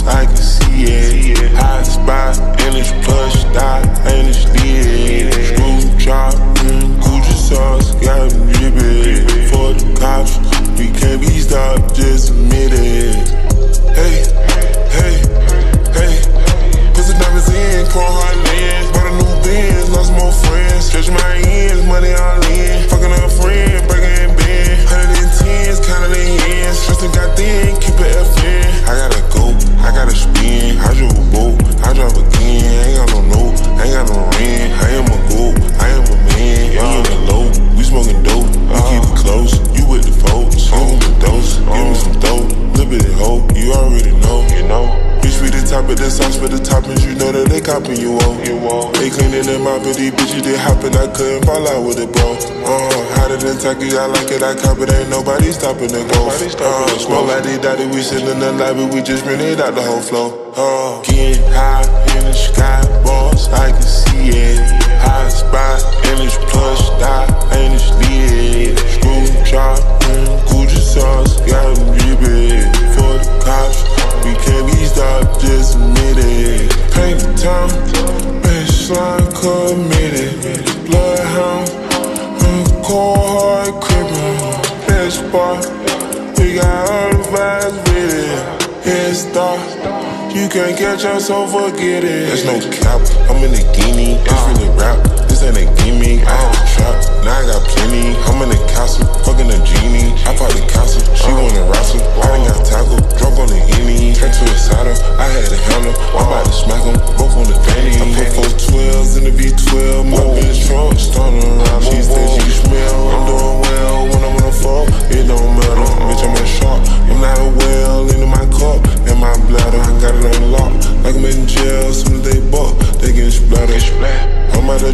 I can see copping you on. You on. They cleaning them out, but these bitches they hopping, I couldn't fall out with it, bro. Uh, hotter than Taki, I like it, I cop it, ain't nobody stopping the go. Uh, smoke like they daddy, we sitting in the lobby, we just rented out the whole flow. Uh, getting high in the sky, boss, I can see it. Hot spot, and it's plush start, you can't catch us, so forget it. There's no cap, I'm in a guinea. It's really rap, this ain't a gimmick. I had a trap, now I got plenty. I'm in the castle, fucking a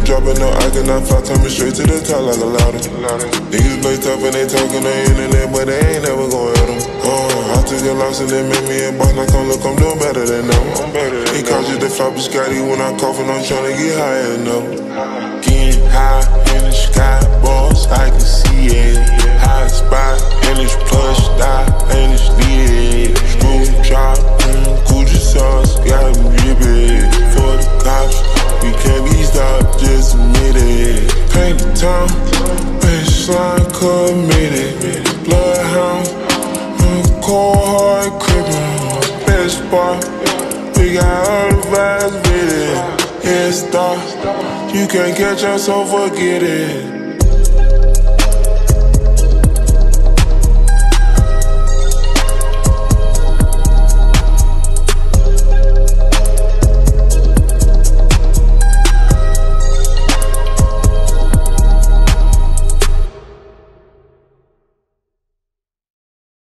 dropping no I cannot fight, coming straight to the top like a ladder. Niggas play tough and they talking the internet, but they ain't never gon' hit them. Uh, I took a loss and they made me a boss. Like, come look, I'm doing better than them. I'm better than He calls you the flop Scotty when I cough and I'm tryna get higher enough. Getting high in the sky, boss, I can see it. Hot spot, and it's committed. Bloodhound, mm, cold hard crippin'. Best spot, we got all the vibes with it. Head start, you can't catch us, so forget it.